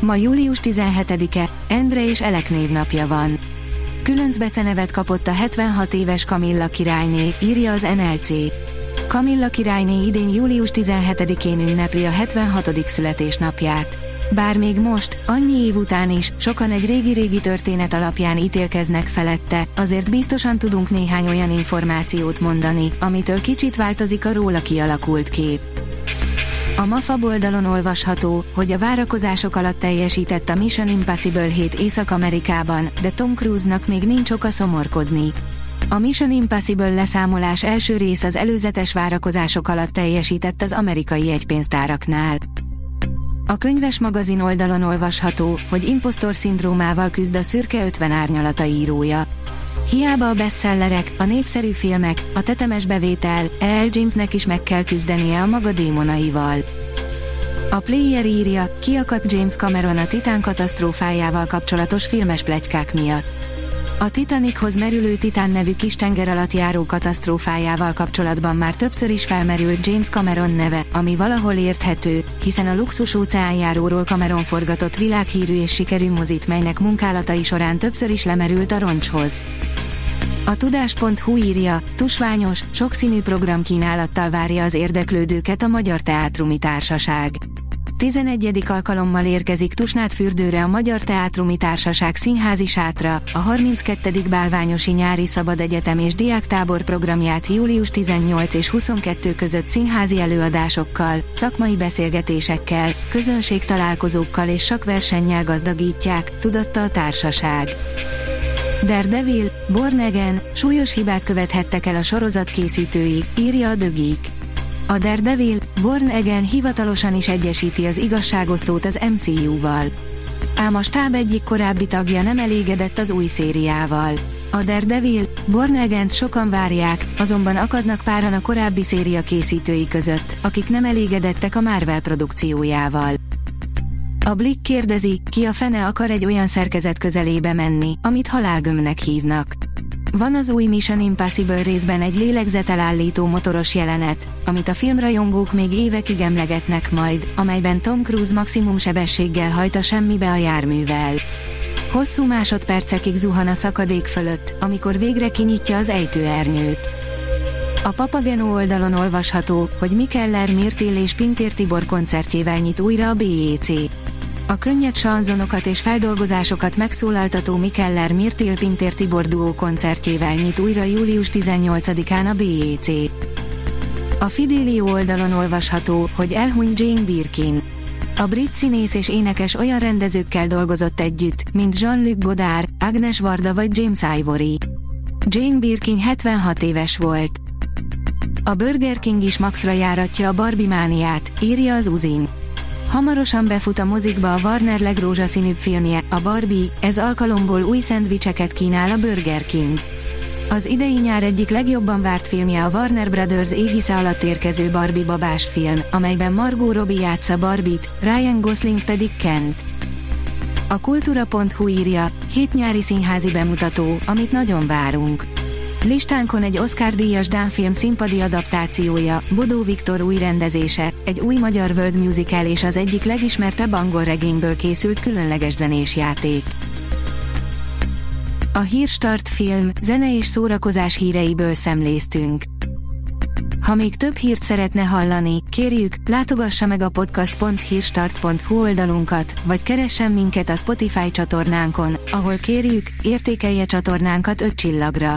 Ma július 17-e, Endre és Elek névnapja van. Különc becenevet kapott a 76 éves Kamilla királyné, írja az NLC. Kamilla királyné idén július 17-én ünnepli a 76. születésnapját. Bár még most, annyi év után is, sokan egy régi-régi történet alapján ítélkeznek felette, azért biztosan tudunk néhány olyan információt mondani, amitől kicsit változik a róla kialakult kép. A MAFA oldalon olvasható, hogy a várakozások alatt teljesített a Mission Impossible 7 Észak-Amerikában, de Tom Cruise-nak még nincs oka szomorkodni. A Mission Impossible leszámolás első rész az előzetes várakozások alatt teljesített az amerikai egypénztáraknál. A könyves magazin oldalon olvasható, hogy impostor szindrómával küzd a szürke 50 árnyalata írója. Hiába a bestsellerek, a népszerű filmek, a tetemes bevétel, E.L. Jamesnek is meg kell küzdenie a maga démonaival. A Player írja, kiakadt James Cameron a Titán katasztrófájával kapcsolatos filmes plegykák miatt. A Titanichoz merülő Titán nevű kis tenger alatt járó katasztrófájával kapcsolatban már többször is felmerült James Cameron neve, ami valahol érthető, hiszen a luxus óceánjáróról Cameron forgatott világhírű és sikerű mozit, melynek munkálatai során többször is lemerült a roncshoz. A tudás.hu írja, tusványos, sokszínű programkínálattal várja az érdeklődőket a Magyar Teátrumi Társaság. 11. alkalommal érkezik Tusnád fürdőre a Magyar Teátrumi Társaság színházi sátra, a 32. Bálványosi Nyári Szabad Egyetem és Diáktábor programját július 18 és 22 között színházi előadásokkal, szakmai beszélgetésekkel, közönségtalálkozókkal és sakversennyel gazdagítják, tudatta a társaság. Daredevil, Born Again, súlyos hibát követhettek el a sorozat készítői, írja a The. A Daredevil, Born Again hivatalosan is egyesíti az igazságosztót az MCU-val. Ám a stáb egyik korábbi tagja nem elégedett az új szériával. A Daredevil, Born again sokan várják, azonban akadnak páran a korábbi széria készítői között, akik nem elégedettek a Marvel produkciójával. A Blick kérdezi, ki a fene akar egy olyan szerkezet közelébe menni, amit halálgömnek hívnak. Van az új Mission Impossible részben egy lélegzetelállító motoros jelenet, amit a filmrajongók még évekig emlegetnek majd, amelyben Tom Cruise maximum sebességgel hajt a semmibe a járművel. Hosszú másodpercekig zuhan a szakadék fölött, amikor végre kinyitja az ejtőernyőt. A Papageno oldalon olvasható, hogy Mikeller Mirtil és Pintér Tibor koncertjével nyit újra a BEC. A könnyed sanzonokat és feldolgozásokat megszólaltató Mikeller Mirtil Pintér Tibor duó koncertjével nyit újra július 18-án a BEC. A Fidelio oldalon olvasható, hogy elhunyt Jane Birkin. A brit színész és énekes olyan rendezőkkel dolgozott együtt, mint Jean-Luc Godard, Agnes Varda vagy James Ivory. Jane Birkin 76 éves volt. A Burger King is maxra járatja a Barbie mániát, írja az Uzin. Hamarosan befut a mozikba a Warner legrózsaszínűbb filmje, a Barbie, ez alkalomból új szendvicseket kínál a Burger King. Az idei nyár egyik legjobban várt filmje a Warner Brothers égisze alatt érkező Barbie babás film, amelyben Margot Robbie játsza Barbie-t, Ryan Gosling pedig Kent. A kultúra.hu írja, hét nyári színházi bemutató, amit nagyon várunk. Listánkon egy Oscar-díjas Dánfilm színpadi adaptációja, Bodó Viktor új rendezése, egy új magyar world musical és az egyik legismertebb angol regényből készült különleges zenés játék. A Hírstart film, zene és szórakozás híreiből szemléztünk. Ha még több hírt szeretne hallani, kérjük, látogassa meg a podcast.hírstart.hu oldalunkat, vagy keressen minket a Spotify csatornánkon, ahol kérjük, értékelje csatornánkat 5 csillagra.